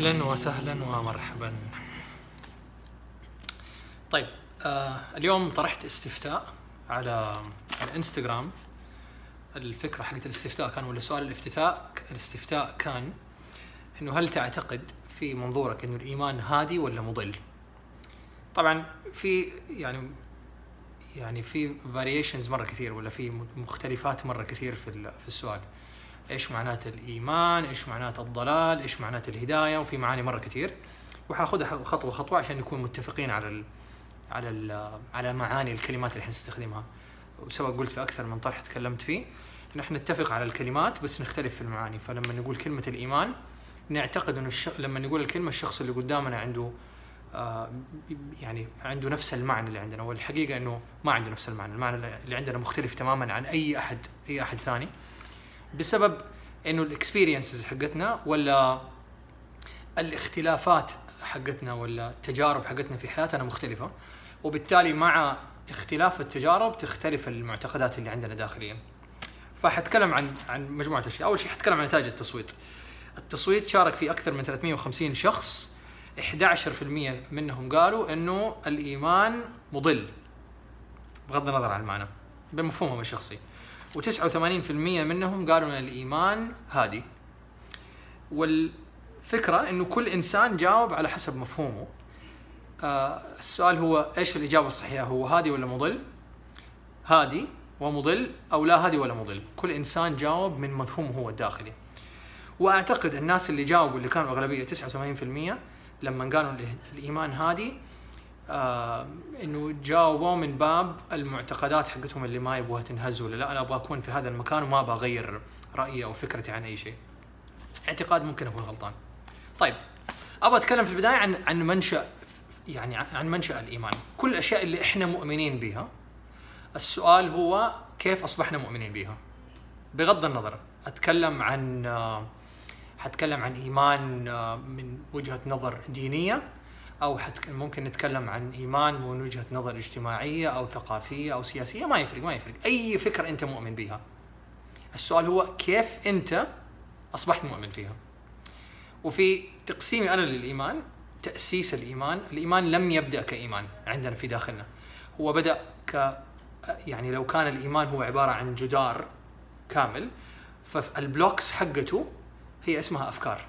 أهلا وسهلا ومرحبا طيب آه اليوم طرحت استفتاء على الإنستغرام الفكرة حقت الاستفتاء كان ولا سؤال الافتتاء الاستفتاء كان إنه هل تعتقد في منظورك إنه الإيمان هادي ولا مضل؟ طبعا في يعني يعني في فاريشنز مرة كثير ولا في مختلفات مرة كثير في في السؤال. إيش معنات الإيمان؟ إيش معنات الضلال؟ إيش معنات الهداية؟ وفي معاني مرة كثير. وحاخذها خطوة خطوة عشان نكون متفقين على ال على ال على معاني الكلمات اللي إحنا نستخدمها. وسواء قلت في أكثر من طرح تكلمت فيه نحن نتفق على الكلمات بس نختلف في المعاني فلما نقول كلمة الإيمان نعتقد إنه الش... لما نقول الكلمة الشخص اللي قدامنا عنده آه يعني عنده نفس المعنى اللي عندنا والحقيقة إنه ما عنده نفس المعنى، المعنى اللي عندنا مختلف تماما عن أي أحد أي أحد ثاني بسبب إنه الاكسبيرينسز حقتنا ولا الاختلافات حقتنا ولا التجارب حقتنا في حياتنا مختلفة وبالتالي مع اختلاف التجارب تختلف المعتقدات اللي عندنا داخليا. فحتكلم عن عن مجموعة أشياء، أول شيء حتكلم عن نتائج التصويت. التصويت شارك فيه أكثر من 350 شخص 11% منهم قالوا إنه الإيمان مضل بغض النظر عن المعنى بمفهومهم الشخصي و89% منهم قالوا إن الإيمان هادي. والفكرة إنه كل إنسان جاوب على حسب مفهومه. آه السؤال هو إيش الإجابة الصحيحة؟ هو هادي ولا مضل؟ هادي ومضل أو لا هادي ولا مضل؟ كل إنسان جاوب من مفهومه هو الداخلي. وأعتقد الناس اللي جاوبوا اللي كانوا أغلبية 89% لما قالوا الإيمان هادي آه إنه جاوبوا من باب المعتقدات حقتهم اللي ما يبغوها تنهز ولا لا أنا أبغى أكون في هذا المكان وما أبغى أغير رأيي أو فكرتي عن أي شيء. اعتقاد ممكن أكون غلطان. طيب أبغى أتكلم في البداية عن عن منشأ يعني عن منشأ الإيمان، كل الأشياء اللي إحنا مؤمنين بها السؤال هو كيف أصبحنا مؤمنين بها؟ بغض النظر أتكلم عن آه حتكلم عن إيمان من وجهة نظر دينية أو حت ممكن نتكلم عن إيمان من وجهة نظر اجتماعية أو ثقافية أو سياسية ما يفرق ما يفرق. أي فكرة أنت مؤمن بها. السؤال هو كيف أنت أصبحت مؤمن فيها؟ وفي تقسيمي أنا للإيمان تأسيس الإيمان الإيمان لم يبدأ كإيمان عندنا في داخلنا. هو بدأ ك يعني لو كان الإيمان هو عبارة عن جدار كامل فال blocks حقته هي اسمها أفكار.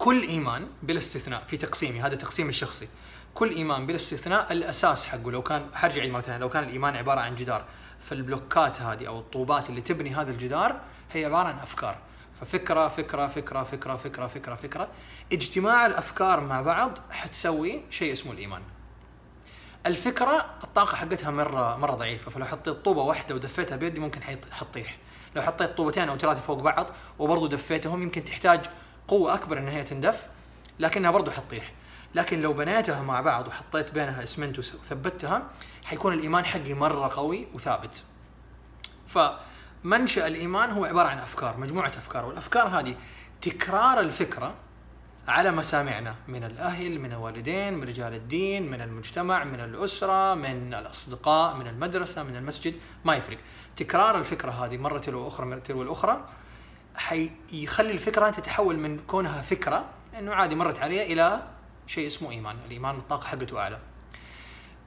كل إيمان بلا استثناء في تقسيمي هذا تقسيمي الشخصي. كل إيمان بلا استثناء الأساس حقه. لو كان حرجع عيد مرتين لو كان الإيمان عبارة عن جدار فال block ات هذه أو الطوبات اللي تبني هذا الجدار هي عبارة عن أفكار. ففكرة فكرة فكرة فكرة فكرة فكرة فكرة اجتماع الأفكار مع بعض حتسوي شيء اسمه الإيمان. الفكرة الطاقة حقتها مرة مرة ضعيفة. فلو حطيت طوبة واحدة ودفيتها بيدي ممكن حتطيح. لو حطيت طوبتين أو ثلاثة فوق بعض وبرضه دفيتهم يمكن تحتاج قوة أكبر إن هي تندف لكنها برضه حتطيح. لكن لو بنيتها مع بعض وحطيت بينها اسمنت وثبتها حيكون الإيمان حقي مرة قوي وثابت. فمنشأ الإيمان هو عبارة عن أفكار مجموعة أفكار والأفكار هذه تكرار الفكرة على مسامعنا من الأهل من الوالدين من رجال الدين من المجتمع من الأسرة من الأصدقاء من المدرسة من المسجد ما يفرق. تكرار الفكرة هذه مرة تلو أخرى مرة تلو الأخرى حيخلي الفكرة تتحول من كونها فكرة انه عادي مرت علي إلى شيء اسمه إيمان، الإيمان الطاقة حقته أعلى.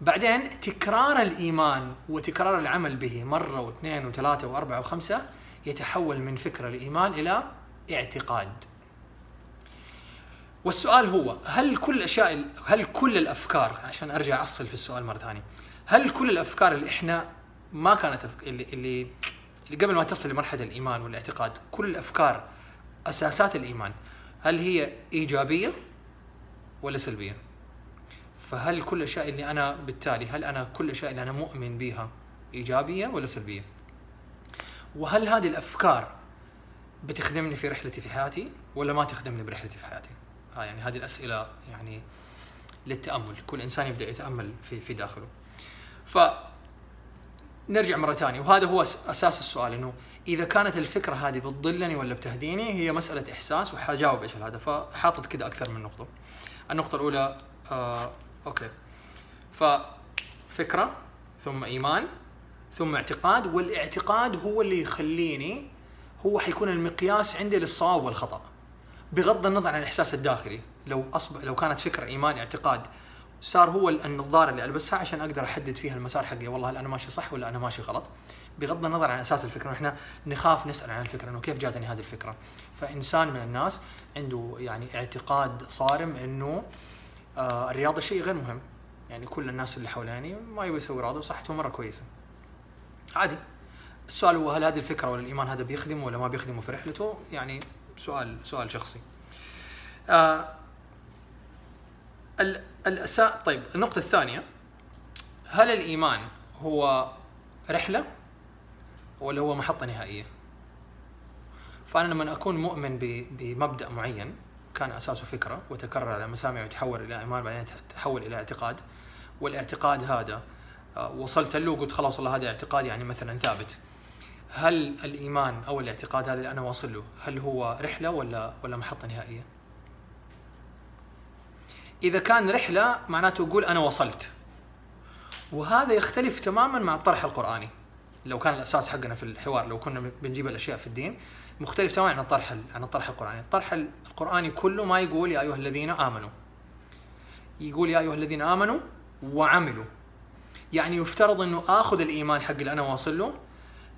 بعدين تكرار الإيمان وتكرار العمل به مرة واثنين وثلاثة وأربعة وخمسة يتحول من فكرة الإيمان إلى اعتقاد. والسؤال هو هل كل الأشياء هل كل الأفكار عشان أرجع أصل في السؤال مرة ثانية هل كل الأفكار اللي إحنا ما كانت اللي اللي قبل ما تصل لمرحلة الإيمان والاعتقاد كل الأفكار أساسات الإيمان هل هي إيجابية ولا سلبية؟ فهل كل الأشياء اللي أنا بالتالي هل أنا كل الأشياء اللي أنا مؤمن بها إيجابية ولا سلبية؟ وهل هذه الأفكار بتخدمني في رحلتي في حياتي ولا ما تخدمني برحلتي في حياتي؟ ها يعني هذه الأسئلة يعني للتأمل، كل إنسان يبدأ يتأمل في في داخله. ف نرجع مرة ثانية وهذا هو أساس السؤال إنه إذا كانت الفكرة هذه بتضلني ولا بتهديني هي مسألة إحساس وحجاوب إيش هذا فحاطط كذا أكثر من نقطة. النقطة الأولى آه أوكي ففكرة ثم إيمان ثم اعتقاد والاعتقاد هو اللي يخليني هو حيكون المقياس عندي للصواب والخطأ. بغض النظر عن الإحساس الداخلي لو اصبح لو كانت فكرة إيمان اعتقاد صار هو النظارة اللي ألبسها عشان أقدر أحدد فيها المسار حقي. والله هل أنا ماشي صح ولا أنا ماشي غلط؟ بغض النظر عن أساس الفكرة إحنا نخاف نسأل عن الفكرة إنه كيف جاتني هذه الفكرة. فإنسان من الناس عنده يعني اعتقاد صارم إنه آه الرياضة شيء غير مهم. يعني كل الناس اللي حولاني ما يبغى يسوي رياضة وصحته مرة كويسة. عادي. السؤال هو هل هذه الفكرة ولا الإيمان هذا بيخدمه ولا ما بيخدمه في رحلته؟ يعني سؤال سؤال شخصي. آه الأساء طيب النقطة الثانية هل الإيمان هو رحلة ولا هو محطة نهائية؟ فأنا لما أكون مؤمن بمبدأ معين كان أساسه فكرة وتكرر على مسامع وتحول إلى إيمان بعدين تحول إلى اعتقاد والاعتقاد هذا آه، وصلت له وقلت خلاص والله هذا اعتقاد يعني مثلا ثابت هل الإيمان أو الاعتقاد هذا اللي أنا واصل له هل هو رحلة ولا ولا محطة نهائية؟ إذا كان رحلة معناته يقول أنا وصلت. وهذا يختلف تماما مع الطرح القرآني. لو كان الأساس حقنا في الحوار لو كنا بنجيب الأشياء في الدين مختلف تماما عن الطرح عن الطرح القرآني. الطرح القرآني كله ما يقول يا أيها الذين آمنوا. يقول يا أيها الذين آمنوا وعملوا. يعني يفترض إنه آخذ الإيمان حق اللي أنا واصل له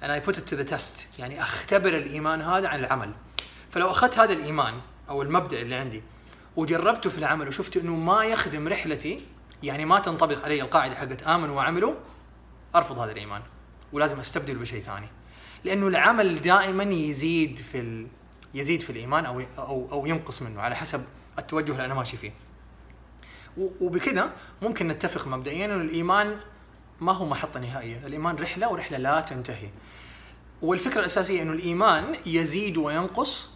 and I put it to the test. يعني أختبر الإيمان هذا عن العمل. فلو أخذت هذا الإيمان أو المبدأ اللي عندي وجربته في العمل وشفت إنه ما يخدم رحلتي يعني ما تنطبق علي القاعدة حقت امنوا وعملوا أرفض هذا الإيمان ولازم أستبدله بشيء ثاني. لأنه العمل دائما يزيد في ال... يزيد في الإيمان أو أو أو ينقص منه على حسب التوجه اللي أنا ماشي فيه. وبكذا ممكن نتفق مبدئيا إنه الإيمان ما هو محطة نهائية. الإيمان رحلة ورحلة لا تنتهي. والفكرة الأساسية إنه الإيمان يزيد وينقص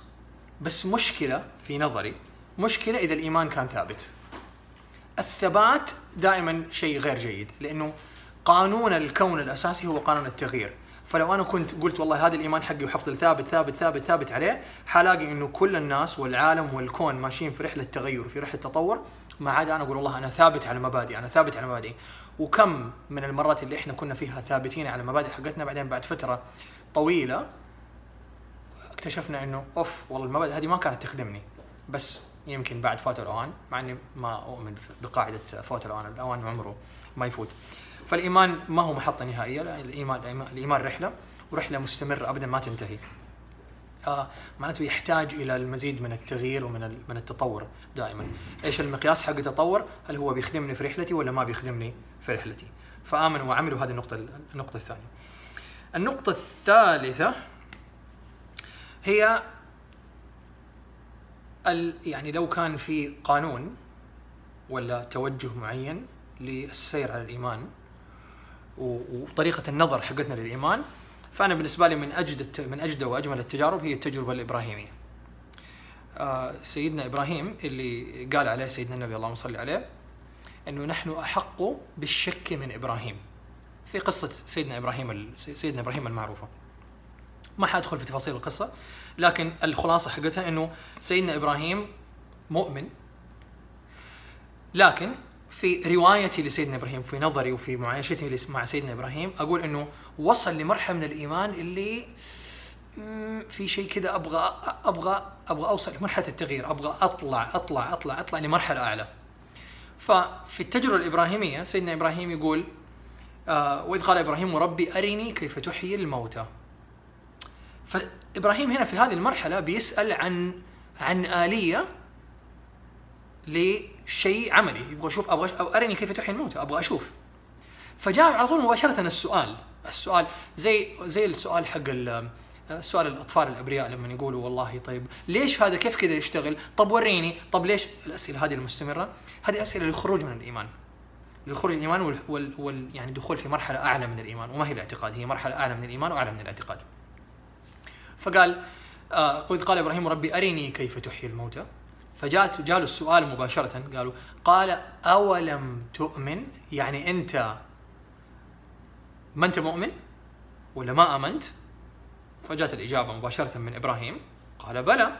بس مشكلة في نظري مشكلة إذا الإيمان كان ثابت. الثبات دائما شيء غير جيد لأنه قانون الكون الأساسي هو قانون التغيير. فلو أنا كنت قلت والله هذا الإيمان حقي وحفظ ثابت ثابت ثابت ثابت عليه حلاقي إنه كل الناس والعالم والكون ماشيين في رحلة تغير وفي رحلة تطور ما عدا أنا أقول والله أنا ثابت على مبادئي أنا ثابت على مبادئي. وكم من المرات اللي إحنا كنا فيها ثابتين على مبادئ حقتنا بعدين بعد فترة طويلة اكتشفنا إنه أوف والله المبادئ هذه ما كانت تخدمني. بس يمكن بعد فات الأوان مع إني ما أؤمن بقاعدة فوت الأوان. الأوان عمره ما يفوت. فالإيمان ما هو محطة نهائية لا الإيمان الإيمان رحلة ورحلة مستمرة ابدا ما تنتهي. آه معناته يحتاج إلى المزيد من التغيير ومن من التطور دائما. إيش المقياس حق التطور؟ هل هو بيخدمني في رحلتي ولا ما بيخدمني في رحلتي؟ فامنوا وعملوا هذه النقطة النقطة الثانية. النقطة الثالثة هي يعني لو كان في قانون ولا توجه معين للسير على الإيمان وطريقة النظر حقتنا للإيمان فأنا بالنسبة لي من أجد من أجد وأجمل التجارب هي التجربة الإبراهيمية. آه سيدنا إبراهيم اللي قال عليه سيدنا النبي اللهم صل عليه إنه نحن أحق بالشك من إبراهيم. في قصة سيدنا إبراهيم سيدنا إبراهيم المعروفة. ما حأدخل في تفاصيل القصة لكن الخلاصة حقتها إنه سيدنا إبراهيم مؤمن لكن في روايتي لسيدنا إبراهيم في نظري وفي معايشتي مع سيدنا إبراهيم أقول إنه وصل لمرحلة من الإيمان اللي في شيء كذا أبغى أبغى أبغى أوصل لمرحلة التغيير أبغى أطلع أطلع أطلع أطلع لمرحلة أعلى. ففي التجربة الإبراهيمية سيدنا إبراهيم يقول آه وإذ قال إبراهيم ربي أرني كيف تحيي الموتى. فإبراهيم هنا في هذه المرحلة بيسأل عن عن آلية لشيء عملي يبغى أشوف أبغى أرني كيف تحيي الموتى أبغى أشوف فجاء على طول مباشرة السؤال السؤال زي زي السؤال حق سؤال الأطفال الأبرياء لما يقولوا والله طيب ليش هذا كيف كذا يشتغل؟ طب وريني، طب ليش؟ الأسئلة هذه المستمرة هذه أسئلة للخروج من الإيمان. للخروج من الإيمان وال, وال, وال يعني دخول في مرحلة أعلى من الإيمان وما هي الاعتقاد هي مرحلة أعلى من الإيمان وأعلى من الاعتقاد. فقال آه قال إبراهيم ربي أرني كيف تحيي الموتى؟ فجاءت جاله السؤال مباشرة قالوا قال أولم تؤمن؟ يعني أنت ما أنت مؤمن ولا ما آمنت؟ فجاءت الإجابة مباشرة من إبراهيم قال بلى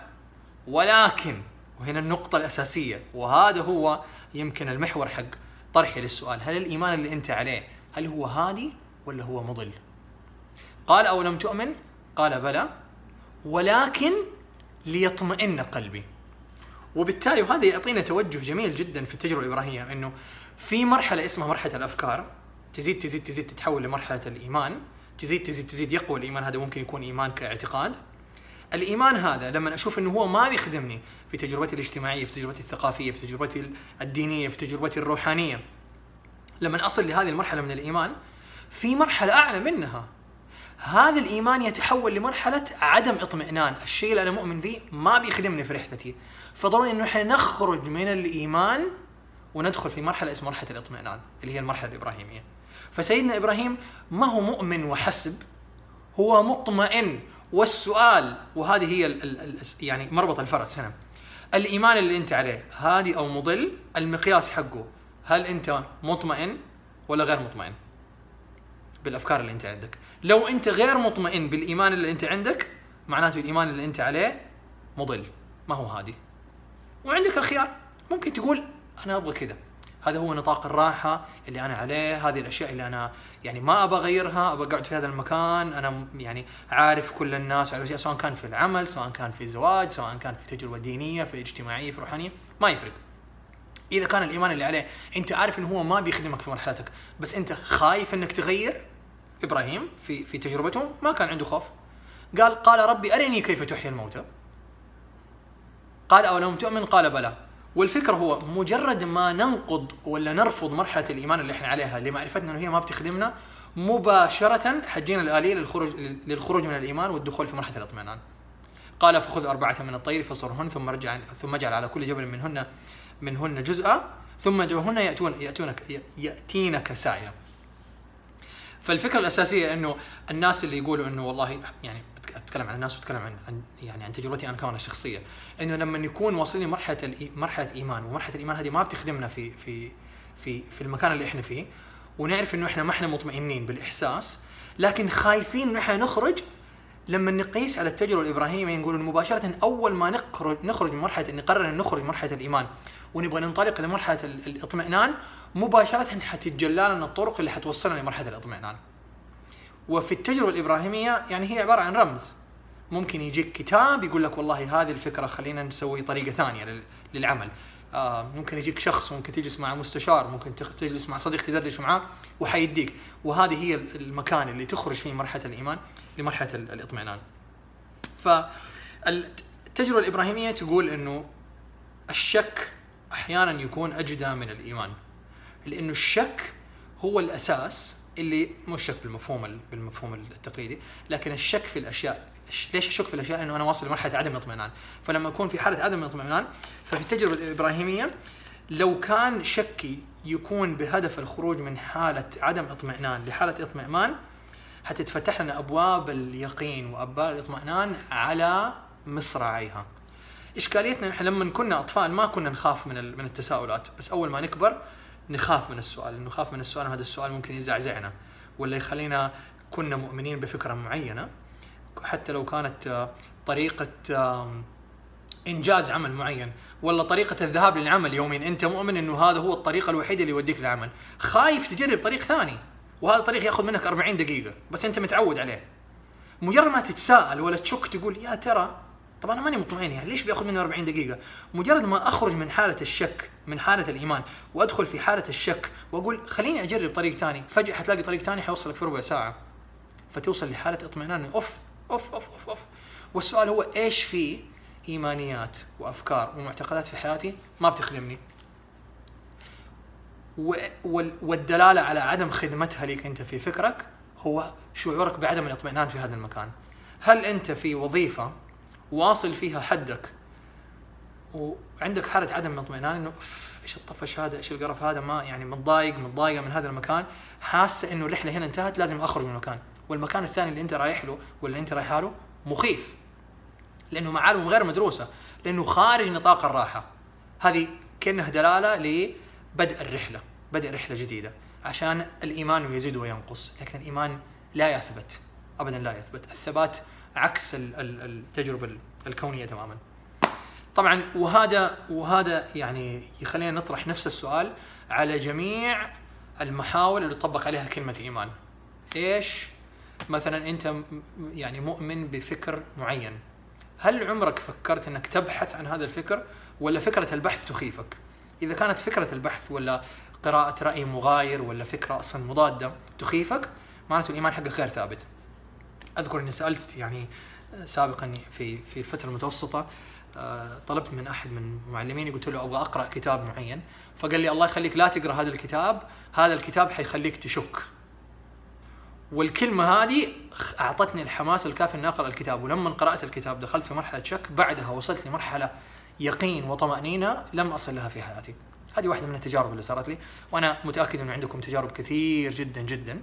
ولكن وهنا النقطة الأساسية وهذا هو يمكن المحور حق طرحي للسؤال هل الإيمان اللي أنت عليه هل هو هادي ولا هو مضل؟ قال أولم تؤمن؟ قال بلى ولكن ليطمئن قلبي. وبالتالي وهذا يعطينا توجه جميل جدا في التجربة الإبراهيمية إنه في مرحلة اسمها مرحلة الأفكار. تزيد تزيد تزيد تتحول لمرحلة الإيمان. تزيد تزيد تزيد يقوى الإيمان هذا ممكن يكون إيمان كاعتقاد. الإيمان هذا لما أشوف إنه هو ما بيخدمني في تجربتي الاجتماعية في تجربتي الثقافية في تجربتي الدينية في تجربتي الروحانية. لما أصل لهذه المرحلة من الإيمان في مرحلة أعلى منها. هذا الإيمان يتحول لمرحلة عدم اطمئنان. الشيء اللي أنا مؤمن فيه ما بيخدمني في رحلتي. فضروري إنه إحنا نخرج من الإيمان وندخل في مرحلة اسمها مرحلة الاطمئنان اللي هي المرحلة الإبراهيمية. فسيدنا إبراهيم ما هو مؤمن وحسب هو مطمئن. والسؤال وهذه هي ال ال يعني مربط الفرس هنا. الإيمان اللي أنت عليه هادي أو مضل المقياس حقه هل أنت مطمئن ولا غير مطمئن؟ بالأفكار اللي أنت عندك. لو أنت غير مطمئن بالإيمان اللي أنت عندك معناته الإيمان اللي أنت عليه مضل. ما هو هادي. وعندك الخيار. ممكن تقول أنا أبغى كذا. هذا هو نطاق الراحة اللي أنا عليه هذه الأشياء اللي أنا يعني ما أبغى أغيرها أبغى أقعد في هذا المكان أنا يعني عارف كل الناس على سواء كان في العمل سواء كان في الزواج سواء كان في تجربة دينية في اجتماعية في روحانية. ما يفرق. إذا كان الإيمان اللي عليه أنت عارف إنه هو ما بيخدمك في مرحلتك بس أنت خايف إنك تغير إبراهيم في في تجربته ما كان عنده خوف قال قال ربي أرني كيف تحيي الموتى قال أولم تؤمن قال بلى والفكرة هو مجرد ما ننقض ولا نرفض مرحلة الإيمان اللي إحنا عليها لمعرفتنا إنه هي ما بتخدمنا مباشرة حجينا الاليه للخروج للخروج من الإيمان والدخول في مرحلة الاطمئنان. قال فخذ أربعة من الطير فصرهن ثم رجع ثم اجعل على كل جبل منهن منهن جزءا ثم ادعوهن يأتون يأتونك يأتينك سعيا. فالفكرة الأساسية إنه الناس اللي يقولوا إنه والله يعني أتكلم عن الناس وأتكلم عن, عن يعني عن تجربتي أنا كمان الشخصية إنه لما نكون واصلين لمرحلة مرحلة إيمان ومرحلة الإيمان هذه ما بتخدمنا في في في في المكان اللي إحنا فيه ونعرف إنه إحنا ما إحنا مطمئنين بالإحساس لكن خايفين إنه إحنا نخرج لما نقيس على التجربة الإبراهيمية نقول مباشرة أول ما نخرج نخرج من مرحله نقرر ان نخرج مرحلة الإيمان. ونبغى ننطلق لمرحله الاطمئنان مباشرة حتتجلى لنا الطرق اللي حتوصلنا لمرحلة الاطمئنان. وفي التجربة الإبراهيمية يعني هي عبارة عن رمز. ممكن يجيك كتاب يقول لك والله هذه الفكرة خلينا نسوي طريقة ثانية للعمل. آه ممكن يجيك شخص ممكن تجلس مع مستشار ممكن تجلس مع صديق تدردش معاه وحيديك. وهذه هي المكان اللي تخرج فيه مرحلة الإيمان لمرحلة الاطمئنان. فالتجربه الإبراهيمية تقول إنه الشك أحيانا يكون أجدى من الإيمان لأنه الشك هو الأساس اللي مو الشك بالمفهوم بالمفهوم التقليدي لكن الشك في الأشياء ليش أشك في الأشياء؟ إنه أنا واصل لمرحلة عدم الاطمئنان. فلما اكون في حالة عدم الاطمئنان ففي التجربة الإبراهيمية لو كان شكي يكون بهدف الخروج من حالة عدم اطمئنان لحالة اطمئنان حتتفتح لنا أبواب اليقين وأبواب الاطمئنان على مصراعيها. إشكاليتنا نحن لما كنا أطفال ما كنا نخاف من من التساؤلات بس أول ما نكبر نخاف من السؤال نخاف من السؤال وهذا السؤال ممكن يزعزعنا ولا يخلينا كنا مؤمنين بفكرة معينة. حتى لو كانت آه، طريقة إنجاز عمل معين ولا طريقة الذهاب للعمل يوميا أنت مؤمن إنه هذا هو الطريقة الوحيدة اللي يوديك للعمل. خايف تجرب طريق ثاني وهذا الطريق يأخذ منك 40 دقيقة بس أنت متعود عليه. مجرد ما تتساءل ولا تشك تقول يا ترى طبعا أنا ماني مطمئن يعني ليش بياخذ مني 40 دقيقة؟ مجرد ما أخرج من حالة الشك من حالة الإيمان وأدخل في حالة الشك وأقول خليني أجرب طريق ثاني فجأة حتلاقي طريق ثاني حيوصلك في ربع ساعة. فتوصل لحالة اطمئنان أوف أوف أوف أوف أوف. والسؤال هو إيش في إيمانيات وأفكار ومعتقدات في حياتي ما بتخدمني؟ والدلالة على عدم خدمتها لك أنت في فكرك هو شعورك بعدم الاطمئنان في هذا المكان. هل أنت في وظيفة واصل فيها حدك. وعندك حالة عدم الاطمئنان إنه إيش الطفش هذا؟ إيش القرف هذا؟ ما يعني متضايق متضايقة من هذا المكان. حاسة إنه الرحلة هنا انتهت لازم أخرج من المكان. والمكان الثاني اللي أنت رايح له ولا أنت رايحه له مخيف. لأنه معالم غير مدروسة. لأنه خارج نطاق الراحة. هذه كأنها دلالة لبدء الرحلة بدء رحلة جديدة. عشان الإيمان يزيد وينقص لكن الإيمان لا يثبت. ابدا لا يثبت. الثبات عكس التجربة الكونية تماما طبعا وهذا وهذا يعني يخلينا نطرح نفس السؤال على جميع المحاور اللي تطبق عليها كلمة إيمان إيش مثلا أنت يعني مؤمن بفكر معين هل عمرك فكرت أنك تبحث عن هذا الفكر ولا فكرة البحث تخيفك؟ إذا كانت فكرة البحث ولا قراءة رأي مغاير ولا فكرة أصلا مضادة تخيفك معناته الإيمان حقك غير ثابت. أذكر إني سألت يعني سابقا في في الفترة المتوسطة آه، طلبت من أحد من معلميني قلت له أبغى أقرأ كتاب معين. فقال لي الله يخليك لا تقرأ هذا الكتاب هذا الكتاب حيخليك تشك. والكلمة هذه أعطتني الحماس الكافي إني أقرأ الكتاب. ولما قرأت الكتاب دخلت في مرحلة شك بعدها وصلت لمرحلة يقين وطمأنينة لم أصل لها في حياتي. هذه واحدة من التجارب اللي صارت لي. وأنا متأكد إنه عندكم تجارب كثير جدا جدا.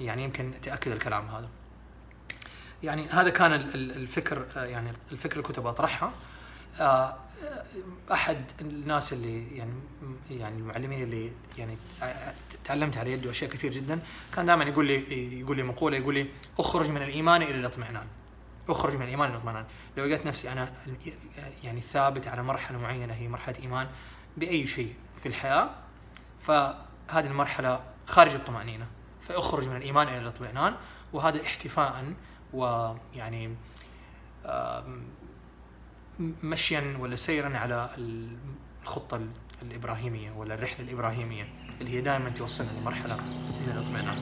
يعني يمكن تأكد الكلام هذا. يعني هذا كان الفكر يعني الفكر اللي كنت بطرحها آه، أحد الناس اللي يعني يعني المعلمين اللي يعني تعلمت على يده أشياء كثير جدا كان دائما يقول لي يقول لي مقولة يقول لي اخرج من الإيمان إلى الاطمئنان. اخرج من الإيمان إلى الاطمئنان. لو لقيت نفسي أنا يعني ثابت على مرحلة معينة هي مرحلة إيمان بأي شيء في الحياة فهذه المرحلة خارج الطمأنينة. فاخرج من الإيمان إلى الاطمئنان وهذا احتفاء ويعني مشيا ولا سيرا على الخطة الإبراهيمية ولا الرحلة الإبراهيمية اللي هي دائما توصلنا لمرحلة من الاطمئنان.